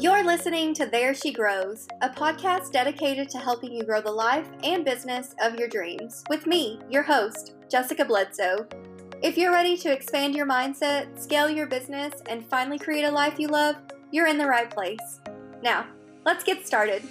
You're listening to There She Grows, a podcast dedicated to helping you grow the life and business of your dreams, with me, your host, Jessica Bledsoe. If you're ready to expand your mindset, scale your business, and finally create a life you love, you're in the right place. Now, let's get started.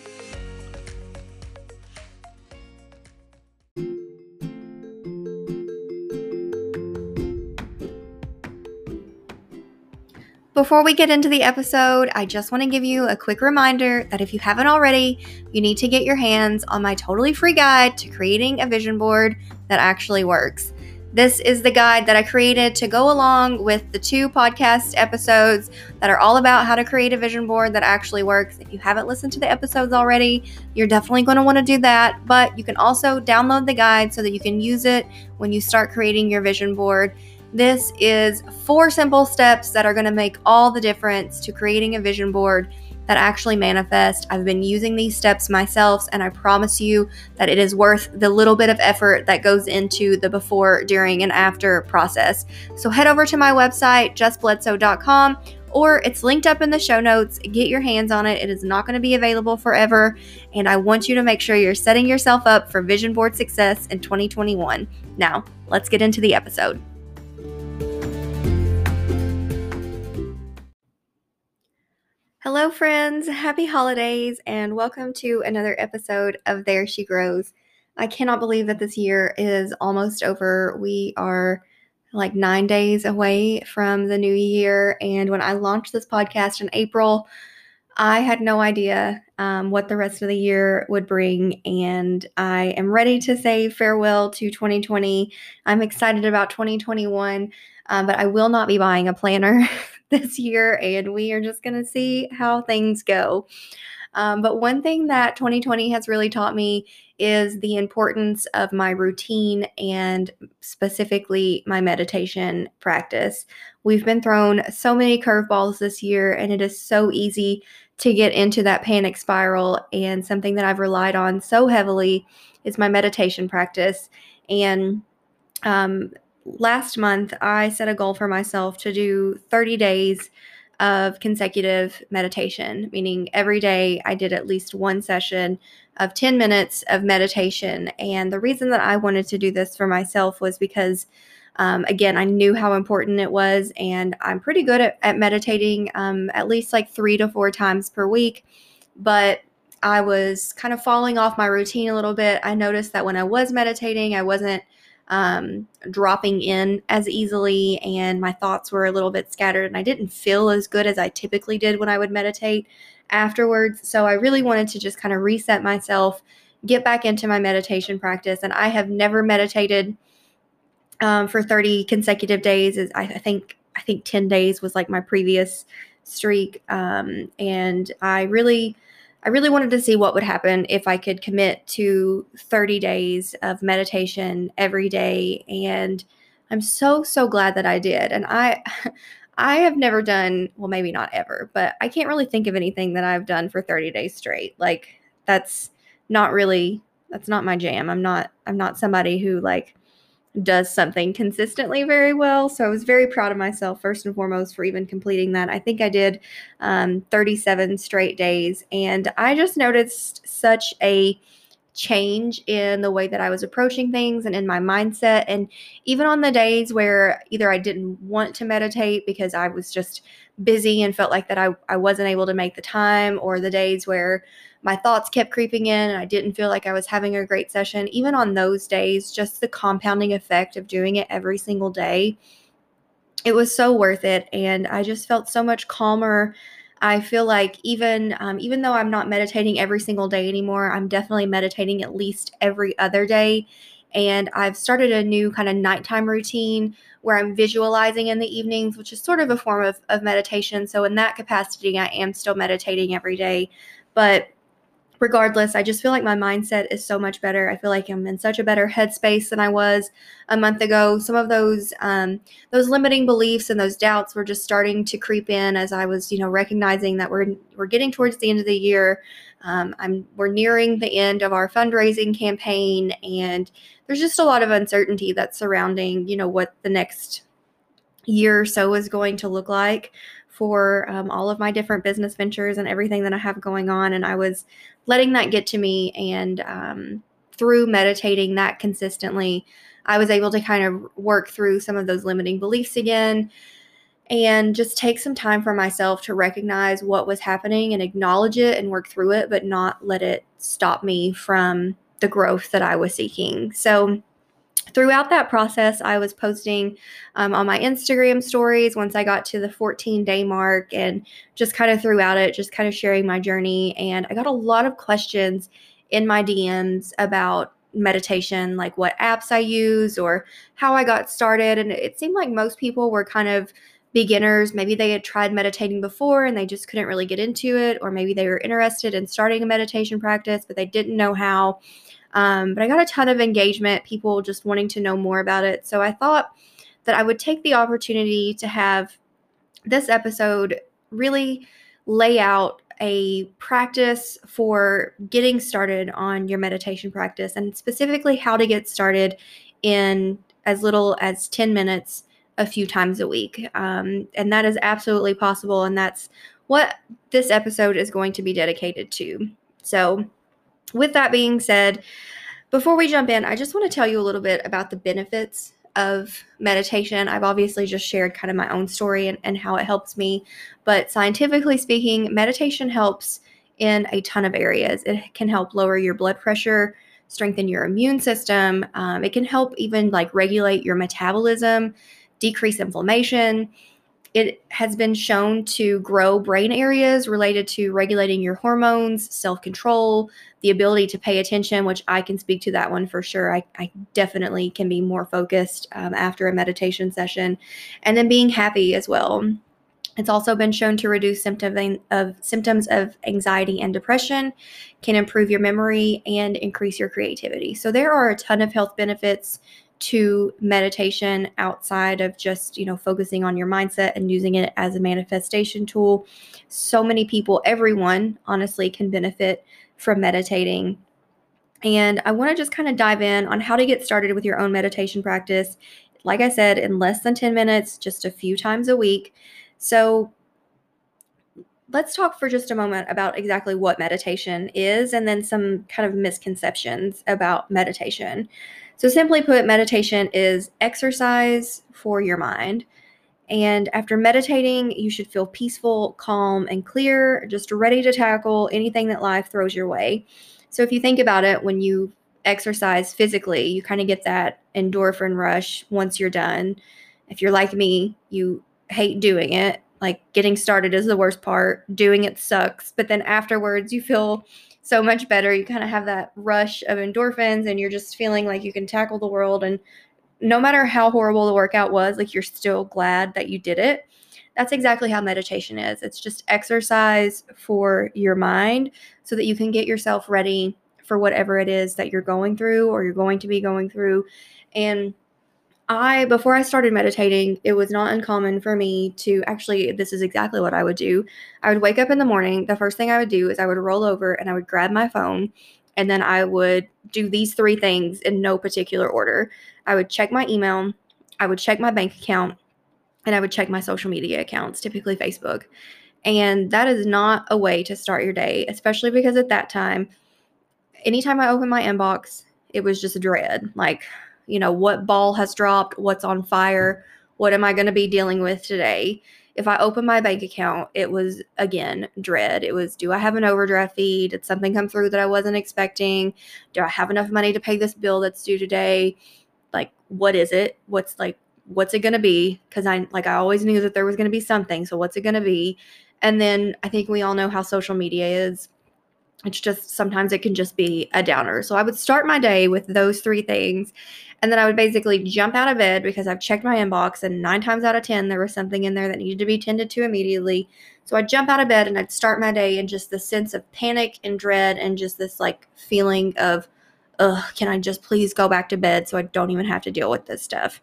Before we get into the episode, I just want to give you a quick reminder that if you haven't already, you need to get your hands on my totally free guide to creating a vision board that actually works. This is the guide that I created to go along with the two podcast episodes that are all about how to create a vision board that actually works. If you haven't listened to the episodes already, you're definitely going to want to do that. But you can also download the guide so that you can use it when you start creating your vision board. This is four simple steps that are going to make all the difference to creating a vision board that actually manifest. I've been using these steps myself, and I promise you that it is worth the little bit of effort that goes into the before, during, and after process. So head over to my website, justbledsoe.com, or it's linked up in the show notes. Get your hands on it. It is not going to be available forever, and I want you to make sure you're setting yourself up for vision board success in 2021. Now, let's get into the episode. Hello, friends. Happy holidays, and welcome to another episode of There She Grows. I cannot believe that this year is almost over. We are like nine days away from the new year. And when I launched this podcast in April, I had no idea um, what the rest of the year would bring. And I am ready to say farewell to 2020. I'm excited about 2021, um, but I will not be buying a planner this year, and we are just going to see how things go. Um, but one thing that 2020 has really taught me is the importance of my routine and specifically my meditation practice. We've been thrown so many curveballs this year, and it is so easy to get into that panic spiral. And something that I've relied on so heavily is my meditation practice. And um, last month, I set a goal for myself to do 30 days of consecutive meditation, meaning every day I did at least one session of 10 minutes of meditation. And the reason that I wanted to do this for myself was because, um, again, I knew how important it was. And I'm pretty good at, at meditating um, at least like three to four times per week. But I was kind of falling off my routine a little bit. I noticed that when I was meditating, I wasn't um, dropping in as easily, and my thoughts were a little bit scattered, and I didn't feel as good as I typically did when I would meditate afterwards. So I really wanted to just kind of reset myself, get back into my meditation practice, and I have never meditated um, for 30 consecutive days. Is I think I think 10 days was like my previous streak, um, and I really I really wanted to see what would happen if I could commit to 30 days of meditation every day and I'm so so glad that I did. And I I have never done, well maybe not ever, but I can't really think of anything that I've done for 30 days straight. Like that's not really that's not my jam. I'm not I'm not somebody who like does something consistently very well. So I was very proud of myself, first and foremost, for even completing that. I think I did um, 37 straight days. And I just noticed such a change in the way that I was approaching things and in my mindset. And even on the days where either I didn't want to meditate because I was just busy and felt like that I, I wasn't able to make the time, or the days where my thoughts kept creeping in and I didn't feel like I was having a great session. Even on those days, just the compounding effect of doing it every single day, it was so worth it. And I just felt so much calmer. I feel like even um, even though I'm not meditating every single day anymore, I'm definitely meditating at least every other day. And I've started a new kind of nighttime routine where I'm visualizing in the evenings, which is sort of a form of, of meditation. So, in that capacity, I am still meditating every day. But regardless, I just feel like my mindset is so much better. I feel like I'm in such a better headspace than I was a month ago. Some of those um, those limiting beliefs and those doubts were just starting to creep in as I was, you know, recognizing that we're we're getting towards the end of the year. Um, I'm we're nearing the end of our fundraising campaign, and there's just a lot of uncertainty that's surrounding, you know, what the next year or so is going to look like for um, all of my different business ventures and everything that I have going on. And I was letting that get to me. And um, through meditating that consistently, I was able to kind of work through some of those limiting beliefs again and just take some time for myself to recognize what was happening and acknowledge it and work through it, but not let it stop me from the growth that I was seeking. So, throughout that process, I was posting um, on my Instagram stories once I got to the 14 day mark and just kind of throughout it, just kind of sharing my journey. And I got a lot of questions in my DMs about meditation, like what apps I use or how I got started. And it seemed like most people were kind of beginners. Maybe they had tried meditating before and they just couldn't really get into it, or maybe they were interested in starting a meditation practice, but they didn't know how. Um, but I got a ton of engagement, people just wanting to know more about it. So I thought that I would take the opportunity to have this episode really lay out a practice for getting started on your meditation practice and specifically how to get started in as little as 10 minutes a few times a week. Um, and that is absolutely possible. And that's what this episode is going to be dedicated to. So, with that being said, before we jump in, I just want to tell you a little bit about the benefits of meditation. I've obviously just shared kind of my own story and, and how it helps me. But scientifically speaking, meditation helps in a ton of areas. It can help lower your blood pressure, strengthen your immune system. Um, it can help even like regulate your metabolism, decrease inflammation. It has been shown to grow brain areas related to regulating your hormones, self control, the ability to pay attention, which I can speak to that one for sure. I, I definitely can be more focused um, after a meditation session, and then being happy as well. It's also been shown to reduce symptoms of symptoms of anxiety and depression, can improve your memory and increase your creativity. So there are a ton of health benefits to meditation outside of just, you know, focusing on your mindset and using it as a manifestation tool. So many people, everyone honestly can benefit from meditating. And I want to just kind of dive in on how to get started with your own meditation practice. Like I said, in less than 10 minutes, just a few times a week. So, let's talk for just a moment about exactly what meditation is and then some kind of misconceptions about meditation. So, simply put, meditation is exercise for your mind. And after meditating, you should feel peaceful, calm, and clear, just ready to tackle anything that life throws your way. So, if you think about it, when you exercise physically, you kind of get that endorphin rush once you're done. If you're like me, you hate doing it. Like getting started is the worst part, doing it sucks. But then afterwards, you feel so much better. You kind of have that rush of endorphins and you're just feeling like you can tackle the world. And no matter how horrible the workout was, like you're still glad that you did it. That's exactly how meditation is. It's just exercise for your mind so that you can get yourself ready for whatever it is that you're going through or you're going to be going through. And I, before I started meditating, it was not uncommon for me to actually, this is exactly what I would do. I would wake up in the morning. The first thing I would do is I would roll over and I would grab my phone and then I would do these three things in no particular order. I would check my email, I would check my bank account, and I would check my social media accounts, typically Facebook. And that is not a way to start your day, especially because at that time, anytime I opened my inbox, it was just a dread. Like, you know, what ball has dropped, what's on fire, what am I going to be dealing with today? If I open my bank account, it was again dread. It was, do I have an overdraft fee? Did something come through that I wasn't expecting? Do I have enough money to pay this bill that's due today? Like, what is it? What's like, what's it going to be? Because I, like, I always knew that there was going to be something. So, what's it going to be? And then I think we all know how social media is it's just sometimes it can just be a downer. So I would start my day with those three things. And then I would basically jump out of bed because I've checked my inbox, and nine times out of 10, there was something in there that needed to be tended to immediately. So I'd jump out of bed and I'd start my day in just the sense of panic and dread and just this like feeling of, ugh, can I just please go back to bed so I don't even have to deal with this stuff?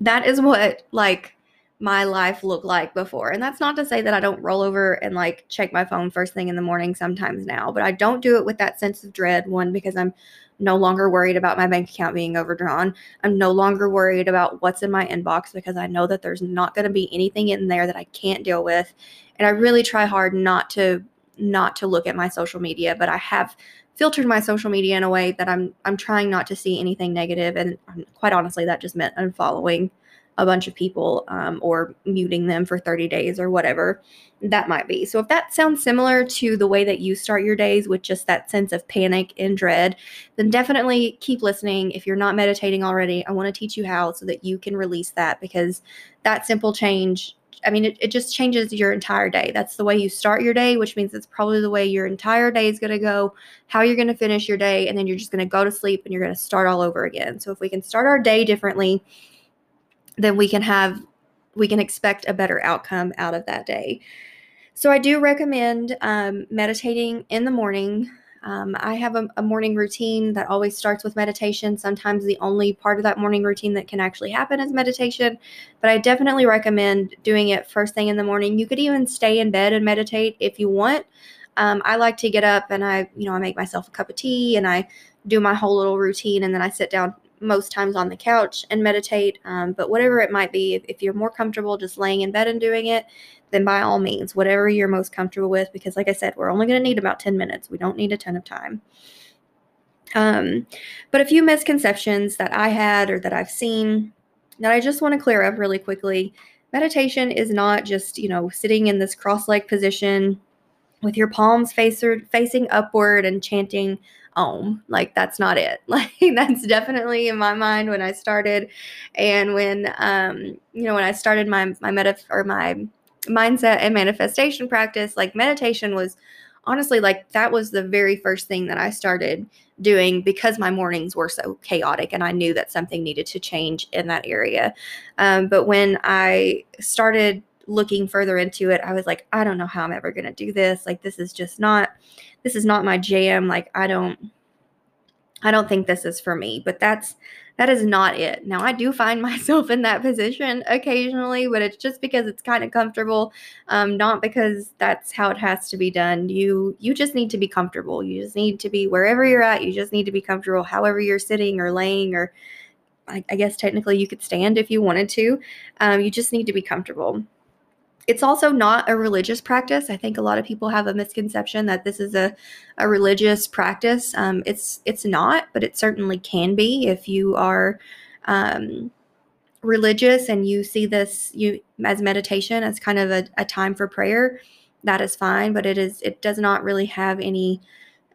That is what like my life looked like before. And that's not to say that I don't roll over and like check my phone first thing in the morning sometimes now, but I don't do it with that sense of dread. One, because I'm no longer worried about my bank account being overdrawn. I'm no longer worried about what's in my inbox because I know that there's not going to be anything in there that I can't deal with. And I really try hard not to not to look at my social media, but I have filtered my social media in a way that I'm I'm trying not to see anything negative and um, quite honestly that just meant unfollowing a bunch of people um, or muting them for 30 days or whatever that might be. So, if that sounds similar to the way that you start your days with just that sense of panic and dread, then definitely keep listening. If you're not meditating already, I want to teach you how so that you can release that because that simple change. I mean, it, it just changes your entire day. That's the way you start your day, which means it's probably the way your entire day is going to go, how you're going to finish your day, and then you're just going to go to sleep and you're going to start all over again. So, if we can start our day differently, then we can have we can expect a better outcome out of that day. So I do recommend um, meditating in the morning. Um, I have a, a, morning routine that always starts with meditation. Sometimes the only part of that morning routine that can actually happen is meditation, but I definitely recommend doing it first thing in the morning. You could even stay in bed and meditate if you want. Um, I like to get up and I, you know, I make myself a cup of tea and I do my whole little routine and then I sit down most times on the couch and meditate. Um, but whatever it might be, if, if, you're more comfortable just laying in bed and doing it, then by all means, whatever you're most comfortable with, because like I said, we're only going to need about 10 minutes. We don't need a ton of time. Um, but a few misconceptions that I had or that I've seen that I just want to clear up really quickly. Meditation is not just, you know, sitting in this cross leg position with your palms facing upward and chanting om like that's not it. Like that's definitely in my mind when i started. And when um you know when i started my my meta or my mindset and manifestation practice like meditation was honestly like that was the very first thing that i started doing because my mornings were so chaotic and i knew that something needed to change in that area. Um, but when i started looking further into it i was like i don't know how i'm ever going to do this. Like this is just not this is not my jam. Like i don't i don't think this is for me. But that's that is not it. Now i do find myself in that position occasionally but it's just because it's kind of comfortable um, not because that's how it has to be done. You you just need to be comfortable. You just need to be wherever you're at. You just need to be comfortable however you're sitting or laying or I, guess technically you could stand if you wanted to. Um, you just need to be comfortable it's also not a religious practice. I think a lot of people have a misconception that this is a, a religious practice. Um, it's it's not, but it certainly can be if you are um, religious and you see this you as meditation as kind of a, a, time for prayer. That is fine, but it is it does not really have any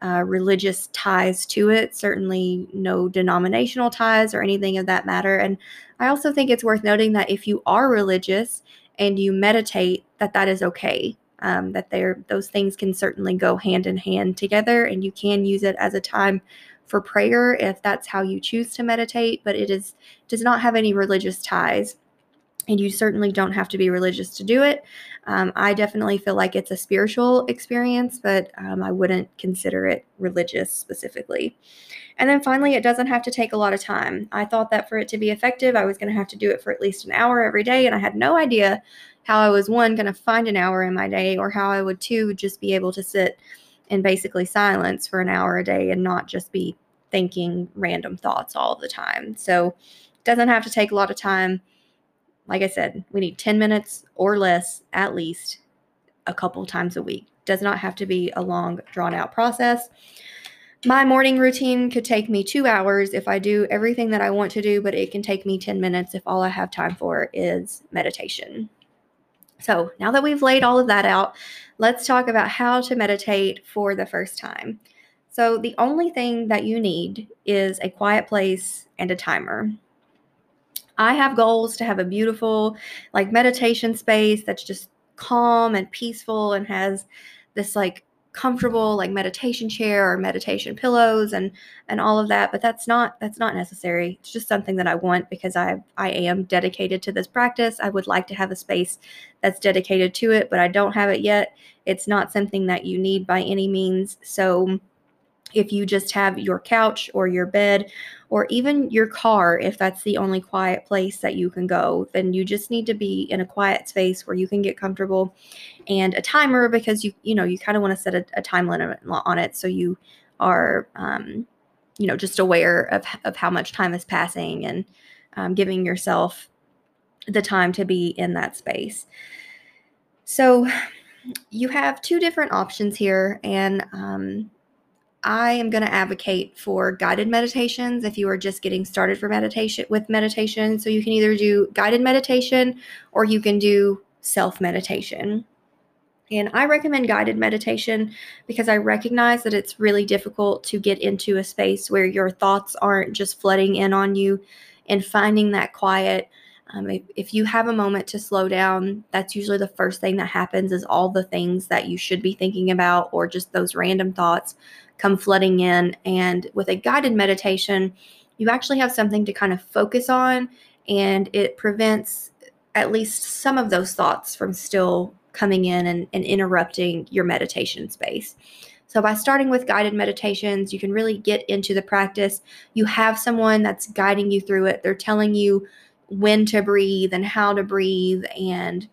uh, religious ties to it. Certainly, no denominational ties or anything of that matter. And I also think it's worth noting that if you are religious and you meditate, that that is okay. Um, that there those things can certainly go hand in hand together, and you can use it as a time for prayer if that's how you choose to meditate. But it is does not have any religious ties and you certainly don't have to be religious to do it. Um, I definitely feel like it's a spiritual experience, but um, I wouldn't consider it religious specifically. And then finally, it doesn't have to take a lot of time. I thought that for it to be effective, I was going to have to do it for at least an hour every day, and I had no idea how I was one going to find an hour in my day, or how I would two just be able to sit in basically silence for an hour a day and not just be thinking random thoughts all the time. So it doesn't have to take a lot of time. Like I said, we need 10 minutes or less at least a couple times a week. Does not have to be a long, drawn out process. My morning routine could take me two hours if I do everything that I want to do, but it can take me 10 minutes if all I have time for is meditation. So, now that we've laid all of that out, let's talk about how to meditate for the first time. So, the only thing that you need is a quiet place and a timer. I have goals to have a beautiful, like, meditation space that's just calm and peaceful and has this, like, comfortable like meditation chair or meditation pillows and and all of that but that's not that's not necessary. It's just something that i want because i i am dedicated to this practice. I would like to have a space that's dedicated to it but i don't have it yet. It's not something that you need by any means. So if you just have your couch or your bed or even your car, if that's the only quiet place that you can go, then you just need to be in a quiet space where you can get comfortable and a timer because you, you know, you kind of want to set a, a, time limit on it. So you are, um, you know, just aware of, of how much time is passing and um, giving yourself the time to be in that space. So you have two different options here, and um, I am going to advocate for guided meditations if you are just getting started for meditation with meditation. So you can either do guided meditation or you can do self meditation. And I recommend guided meditation because I recognize that it's really difficult to get into a space where your thoughts aren't just flooding in on you and finding that quiet um, if, if you have a moment to slow down, that's usually the first thing that happens is all the things that you should be thinking about or just those random thoughts come flooding in. And with a guided meditation, you actually have something to kind of focus on and it prevents at least some of those thoughts from still coming in and, and interrupting your meditation space. So, by starting with guided meditations, you can really get into the practice. You have someone that's guiding you through it. They're telling you when to breathe and how to breathe. And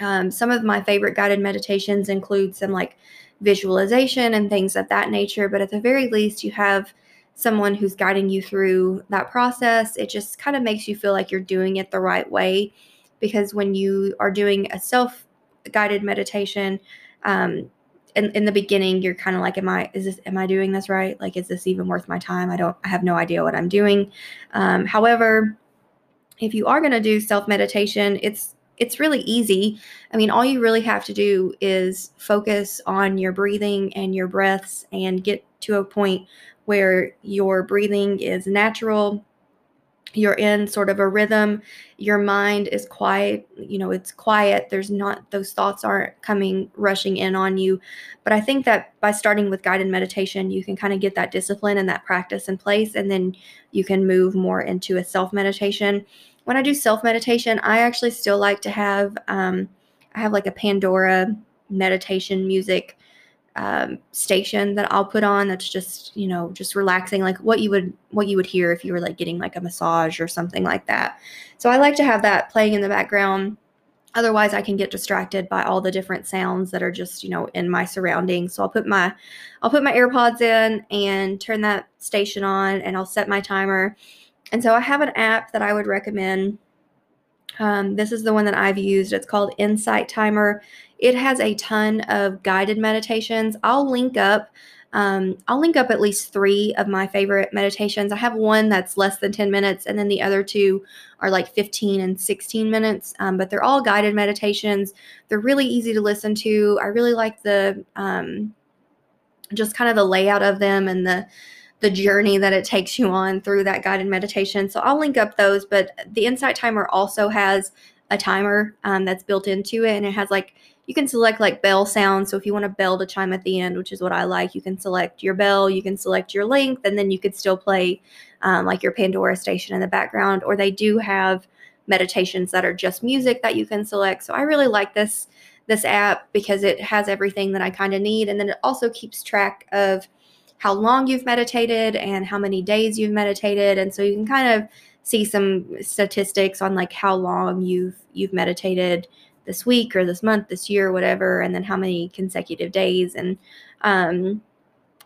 um, some of my favorite guided meditations include some like visualization and things of that nature. But at the very least, you have someone who's guiding you through that process. It just kind of makes you feel like you're doing it the right way. Because when you are doing a self guided meditation, um, in, in the beginning you're kind of like am i is this am i doing this right like is this even worth my time i don't i have no idea what i'm doing um, however if you are going to do self meditation, it's it's really easy. I mean, all you really have to do is focus on your breathing and your breaths and get to a point where your breathing is natural you're in sort of a rhythm your mind is quiet you know it's quiet there's not those thoughts aren't coming rushing in on you but i think that by starting with guided meditation you can kind of get that discipline and that practice in place and then you can move more into a self meditation when i do self meditation i actually still like to have um, i have like a pandora meditation music um, station that I'll put on that's just you know just relaxing like what you would what you would hear if you were like getting like a massage or something like that. So I like to have that playing in the background. Otherwise, I can get distracted by all the different sounds that are just you know in my surroundings. So I'll put my I'll put my AirPods in and turn that station on, and I'll set my timer. And so I have an app that I would recommend um, this is the one that I've used. It's called Insight Timer. It has a ton of guided meditations. I'll link up. Um, I'll link up at least three of my favorite meditations. I have one that's less than 10 minutes, and then the other two are like 15 and 16 minutes. Um, but they're all guided meditations. They're really easy to listen to. I really like the um, just kind of the layout of them and the the journey that it takes you on through that guided meditation. So I'll link up those, but the Insight Timer also has a timer um, that's built into it, and it has like you can select like bell sounds. So if you want a bell to chime at the end, which is what I like, you can select your bell, you can select your length, and then you could still play um, like your Pandora station in the background. Or they do have meditations that are just music that you can select. So I really like this this app because it has everything that I kind of need, and then it also keeps track of how long you've meditated and how many days you've meditated. And so you can kind of see some statistics on like how long you've you've meditated this week or this month this year whatever and then how many consecutive days. And um,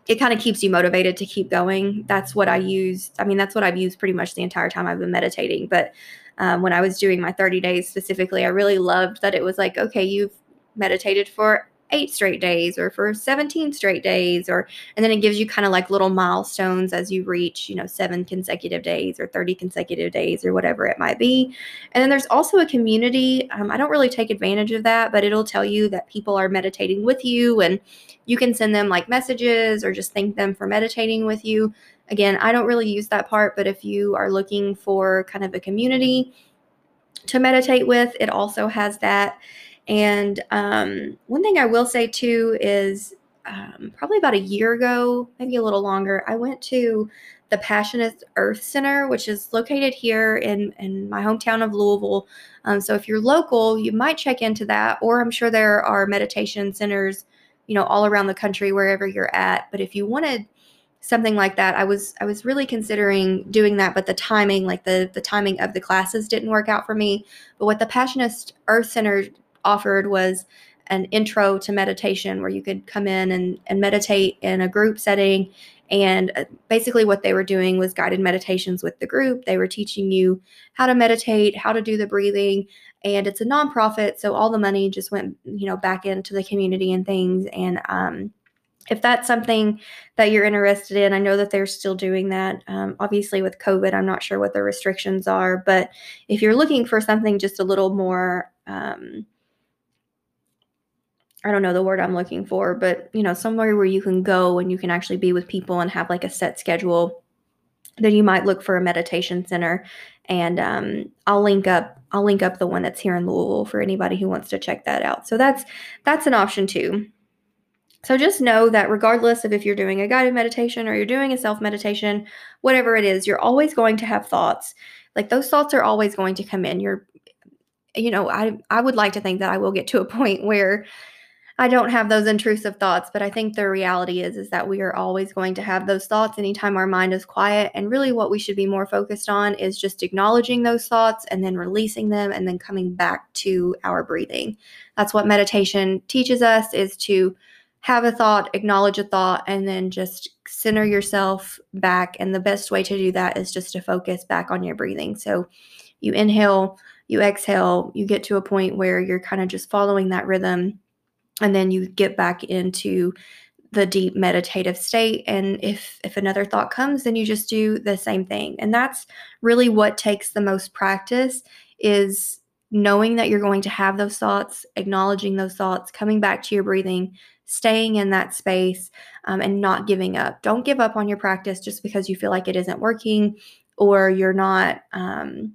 it kind of keeps you motivated to keep going. That's what i use i mean that's what i've used pretty much the entire time i've been meditating. But um, when i was doing my 30 days specifically i really loved that it was like okay you've meditated for eight straight days or for 17 straight days or and then it gives you kind of like little milestones as you reach you know seven consecutive days or 30 consecutive days or whatever it might be. And then there's also a community um, i don't really take advantage of that but it'll tell you that people are meditating with you and you can send them like messages or just thank them for meditating with you. Again i don't really use that part but if you are looking for kind of a community to meditate with it also has that and um, one thing I will say too is um, probably about a year ago, maybe a little longer, I went to the Passionist Earth Center, which is located here in, in my hometown of Louisville. Um, so if you're local, you might check into that, or I'm sure there are meditation centers, you know, all around the country, wherever you're at. But if you wanted something like that. I was I was really considering doing that, but the timing, like the the timing of the classes didn't work out for me. But what the Passionist Earth Center offered was an intro to meditation where you could come in and, and meditate in a group setting. And uh, basically, what they were doing was guided meditations with the group. They were teaching you how to meditate, how to do the breathing. And it's a nonprofit, so all the money just went, you know, back into the community and things. And um, if that's something that you're interested in, I know that they're still doing that. Um, obviously, with COVID, I'm not sure what the restrictions are, but if you're looking for something just a little more, um, I don't know the word I'm looking for, but you know, somewhere where you can go and you can actually be with people and have like a set schedule, then you might look for a meditation center. And um, I'll link up I'll link up the one that's here in Louisville for anybody who wants to check that out. So that's that's an option too. So just know that regardless of if you're doing a guided meditation or you're doing a self meditation, whatever it is, you're always going to have thoughts. Like those thoughts are always going to come in. You're you know, I I would like to think that I will get to a point where I don't have those intrusive thoughts, but I think the reality is is that we are always going to have those thoughts anytime our mind is quiet and really what we should be more focused on is just acknowledging those thoughts and then releasing them and then coming back to our breathing. That's what meditation teaches us is to have a thought, acknowledge a thought, and then just center yourself back. And the best way to do that is just to focus back on your breathing. So you inhale, you exhale, you get to a point where you're kind of just following that rhythm, and then you get back into the deep meditative state and if if another thought comes then you just do the same thing and that's really what takes the most practice is knowing that you're going to have those thoughts acknowledging those thoughts coming back to your breathing staying in that space um, and not giving up. Don't give up on your practice just because you feel like it isn't working or you're not. Um,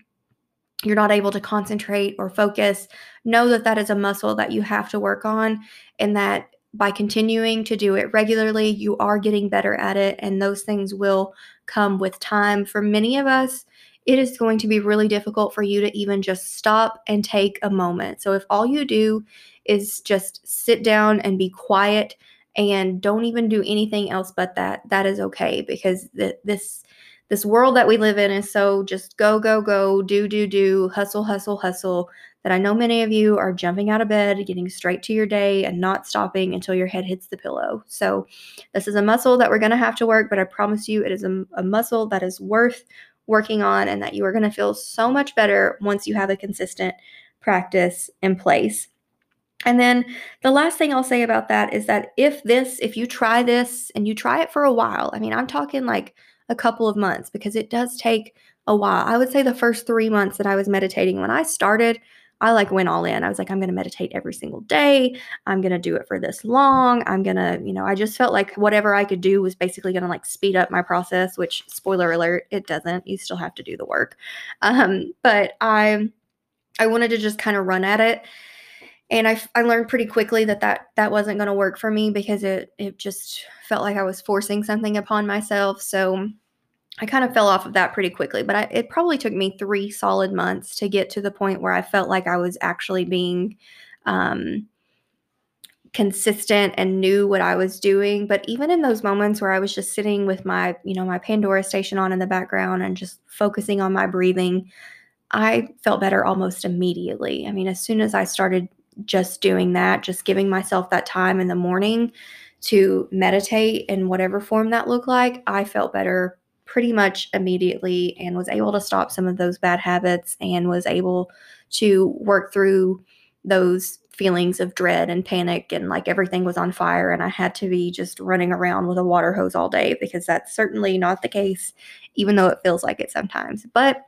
you're not able to concentrate or focus, know that that is a muscle that you have to work on, and that by continuing to do it regularly, you are getting better at it, and those things will come with time. For many of us, it is going to be really difficult for you to even just stop and take a moment. So, if all you do is just sit down and be quiet and don't even do anything else but that, that is okay because th- this this world that we live in is so just go go go do do do hustle hustle hustle that I know many of you are jumping out of bed, getting straight to your day and not stopping until your head hits the pillow. So, this is a muscle that we're going to have to work, but I promise you it is a, a muscle that is worth working on and that you are going to feel so much better once you have a consistent practice in place. And then the last thing I'll say about that is that if this, if you try this and you try it for a while, I mean, I'm talking like a couple of months because it does take a while. I would say the first three months that I was meditating, when I started, I like went all in. I was like, I'm going to meditate every single day. I'm going to do it for this long. I'm going to, you know, I just felt like whatever I could do was basically going to like speed up my process, which spoiler alert, it doesn't. You still have to do the work. Um, but I, I wanted to just kind of run at it and I, I learned pretty quickly that that, that wasn't going to work for me because it, it just felt like I was forcing something upon myself. So I kind of fell off of that pretty quickly, but I, it probably took me three solid months to get to the point where I felt like I was actually being um, consistent and knew what I was doing. But even in those moments where I was just sitting with my, you know, my Pandora station on in the background and just focusing on my breathing, I felt better almost immediately. I mean, as soon as I started just doing that, just giving myself that time in the morning to meditate in whatever form that looked like, I felt better pretty much immediately and was able to stop some of those bad habits and was able to work through those feelings of dread and panic and like everything was on fire and I had to be just running around with a water hose all day because that's certainly not the case even though it feels like it sometimes. But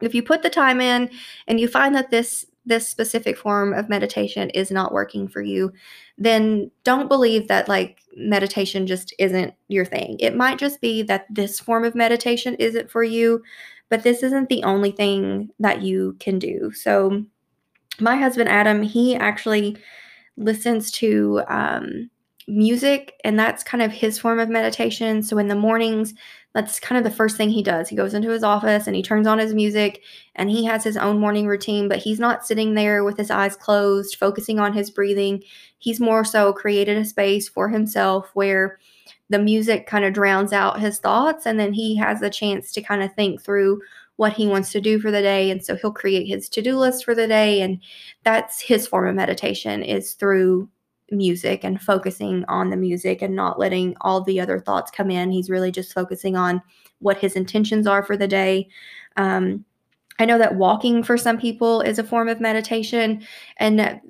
if you put the time in and you find that this this specific form of meditation is not working for you, then don't believe that like meditation just isn't your thing. It might just be that this form of meditation isn't for you, but this isn't the only thing that you can do. So, my husband Adam, he actually listens to um, music, and that's kind of his form of meditation. So, in the mornings, that's kind of the first thing he does. He goes into his office and he turns on his music and he has his own morning routine, but he's not sitting there with his eyes closed, focusing on his breathing. He's more so created a space for himself where the music kind of drowns out his thoughts and then he has a chance to kind of think through what he wants to do for the day and so he'll create his to-do list for the day and that's his form of meditation is through music and focusing on the music and not letting all the other thoughts come in he's really just focusing on what his intentions are for the day um, i know that walking for some people is a form of meditation and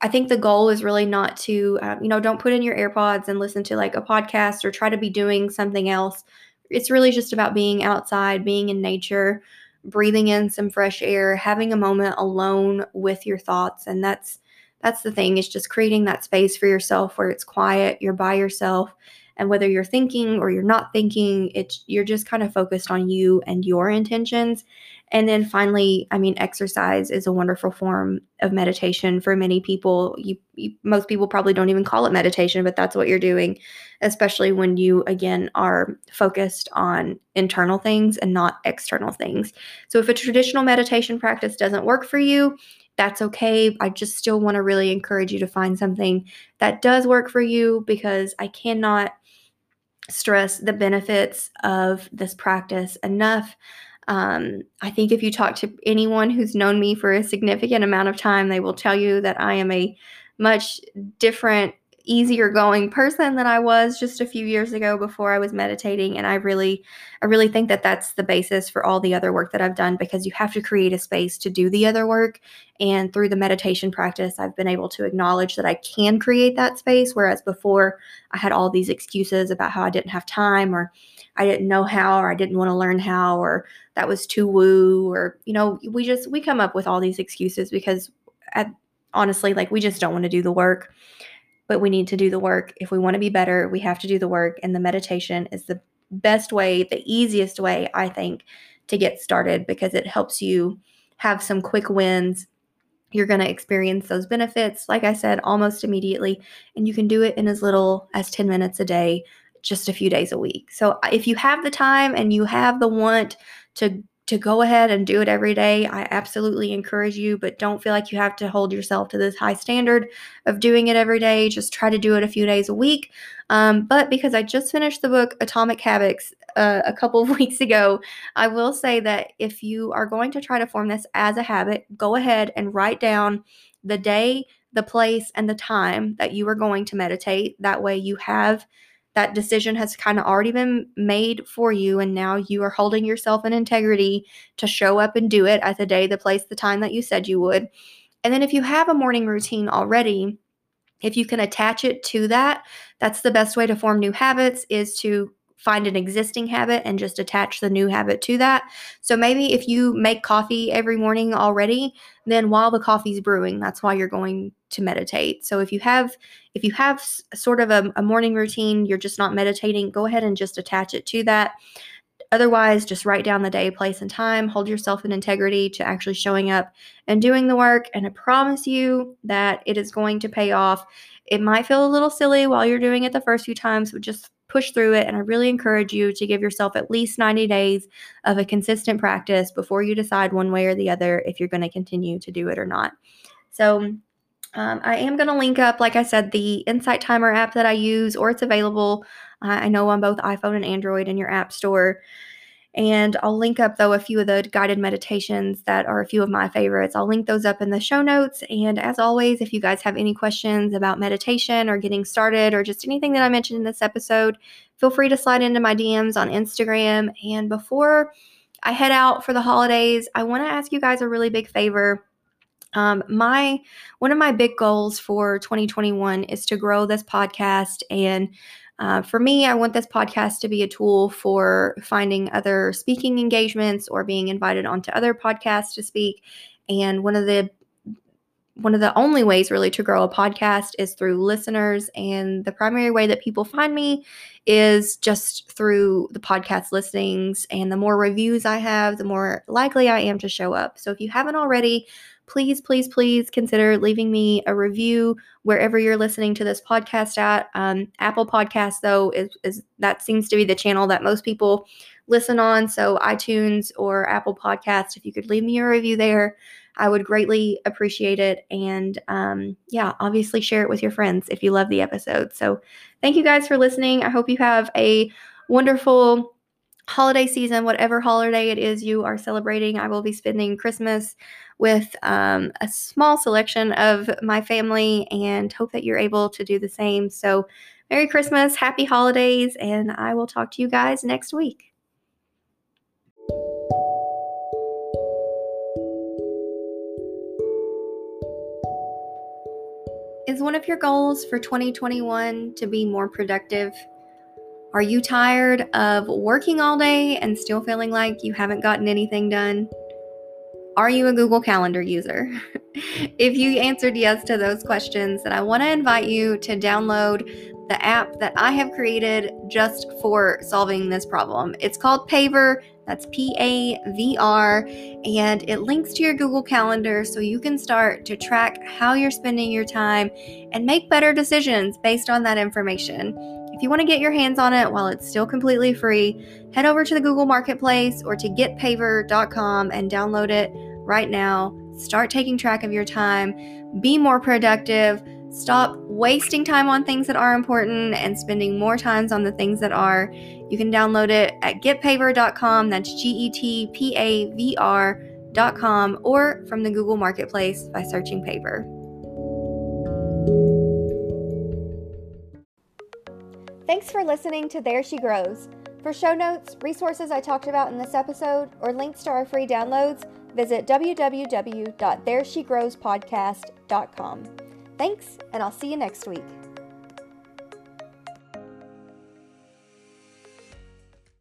I think the goal is really not to, um, you know, don't put in your AirPods and listen to like a podcast or try to be doing something else. It's really just about being outside, being in nature, breathing in some fresh air, having a moment alone with your thoughts. And that's, that's the thing is just creating that space for yourself where it's quiet, you're by yourself, and whether you're thinking or you're not thinking it's you're just kind of focused on you and your intentions. And then finally i mean exercise is a wonderful form of meditation for many people. You, you, most people probably don't even call it meditation but that's what you're doing especially when you again are focused on internal things and not external things. So if a traditional meditation practice doesn't work for you that's okay. I just still want to really encourage you to find something that does work for you because I cannot stress the benefits of this practice enough. Um, I think if you talk to anyone who's known me for a significant amount of time, they will tell you that I am a much different easier going person than I was just a few years ago before I was meditating and I really I really think that that's the basis for all the other work that I've done because you have to create a space to do the other work and through the meditation practice I've been able to acknowledge that I can create that space whereas before I had all these excuses about how I didn't have time or I didn't know how or I didn't want to learn how or that was too woo or you know we just we come up with all these excuses because at, honestly like we just don't want to do the work but we need to do the work. If we want to be better, we have to do the work. And the meditation is the best way, the easiest way, I think, to get started because it helps you have some quick wins. You're going to experience those benefits, like I said, almost immediately. And you can do it in as little as 10 minutes a day, just a few days a week. So if you have the time and you have the want to to go ahead and do it every day, I absolutely encourage you, but don't feel like you have to hold yourself to this high standard of doing it every day. Just try to do it a few days a week. Um, but because I just finished the book Atomic Habits uh, a couple of weeks ago, I will say that if you are going to try to form this as a habit, go ahead and write down the day, the place, and the time that you are going to meditate. That way you have that decision has kind of already been made for you and now you are holding yourself in integrity to show up and do it at the day the place the time that you said you would. And then if you have a morning routine already if you can attach it to that that's the best way to form new habits is to find an existing habit and just attach the new habit to that. So maybe if you make coffee every morning already, then while the coffee's brewing, that's why you're going to meditate. So if you have if you have sort of a, a morning routine, you're just not meditating, go ahead and just attach it to that. Otherwise, just write down the day, place, and time. Hold yourself in integrity to actually showing up and doing the work. And I promise you that it is going to pay off. It might feel a little silly while you're doing it the first few times, but just push through it. And I really encourage you to give yourself at least 90 days of a consistent practice before you decide one way or the other if you're going to continue to do it or not. So, um, I am going to link up, like I said, the Insight Timer app that I use, or it's available, uh, I know, on both iPhone and Android in your app store. And I'll link up, though, a few of the guided meditations that are a few of my favorites. I'll link those up in the show notes. And as always, if you guys have any questions about meditation or getting started or just anything that I mentioned in this episode, feel free to slide into my DMs on Instagram. And before I head out for the holidays, I want to ask you guys a really big favor. Um, my one of my big goals for 2021 is to grow this podcast and uh, for me, I want this podcast to be a tool for finding other speaking engagements or being invited onto other podcasts to speak. And one of the one of the only ways really to grow a podcast is through listeners. And the primary way that people find me is just through the podcast listings. And the more reviews i have the more likely i am to show up. So if you haven't already please, please, please consider leaving me a review wherever you're listening to this podcast at. Um, Apple Podcast, though, is, is that seems to be the channel that most people listen on. So, iTunes or Apple Podcast, if you could leave me a review there, I would greatly appreciate it. And um, yeah, obviously share it with your friends if you love the episode. So, thank you guys for listening. I hope you have a wonderful holiday season, whatever holiday it is you are celebrating. I will be spending Christmas with um, a small selection of my family and hope that you're able to do the same. So, Merry Christmas, Happy Holidays, and I will talk to you guys next week. Is one of your goals for 2021 to be more productive? Are you tired of working all day and still feeling like you haven't gotten anything done? Are you a Google Calendar user? if you answered yes to those questions, then I want to invite you to download the app that I have created just for solving this problem. It's called Pavr. That's P A V R. And it links to your Google Calendar so you can start to track how you're spending your time and make better decisions based on that information. If you want to get your hands on it while it's still completely free, head over to the Google Marketplace or to getpavr.com and download it right now. Start taking track of your time, be more productive Stop wasting time on things that are important and spending more times on the things that are. You can download it at getpavr.com. That's G E T P A V R.com or from the Google Marketplace by searching Pavr. Thanks for listening to There She Grows. For show notes, resources I talked about in this episode, or links to our free downloads, visit www.thereshegrowspodcast.com. Thanks, and I'll see you next week.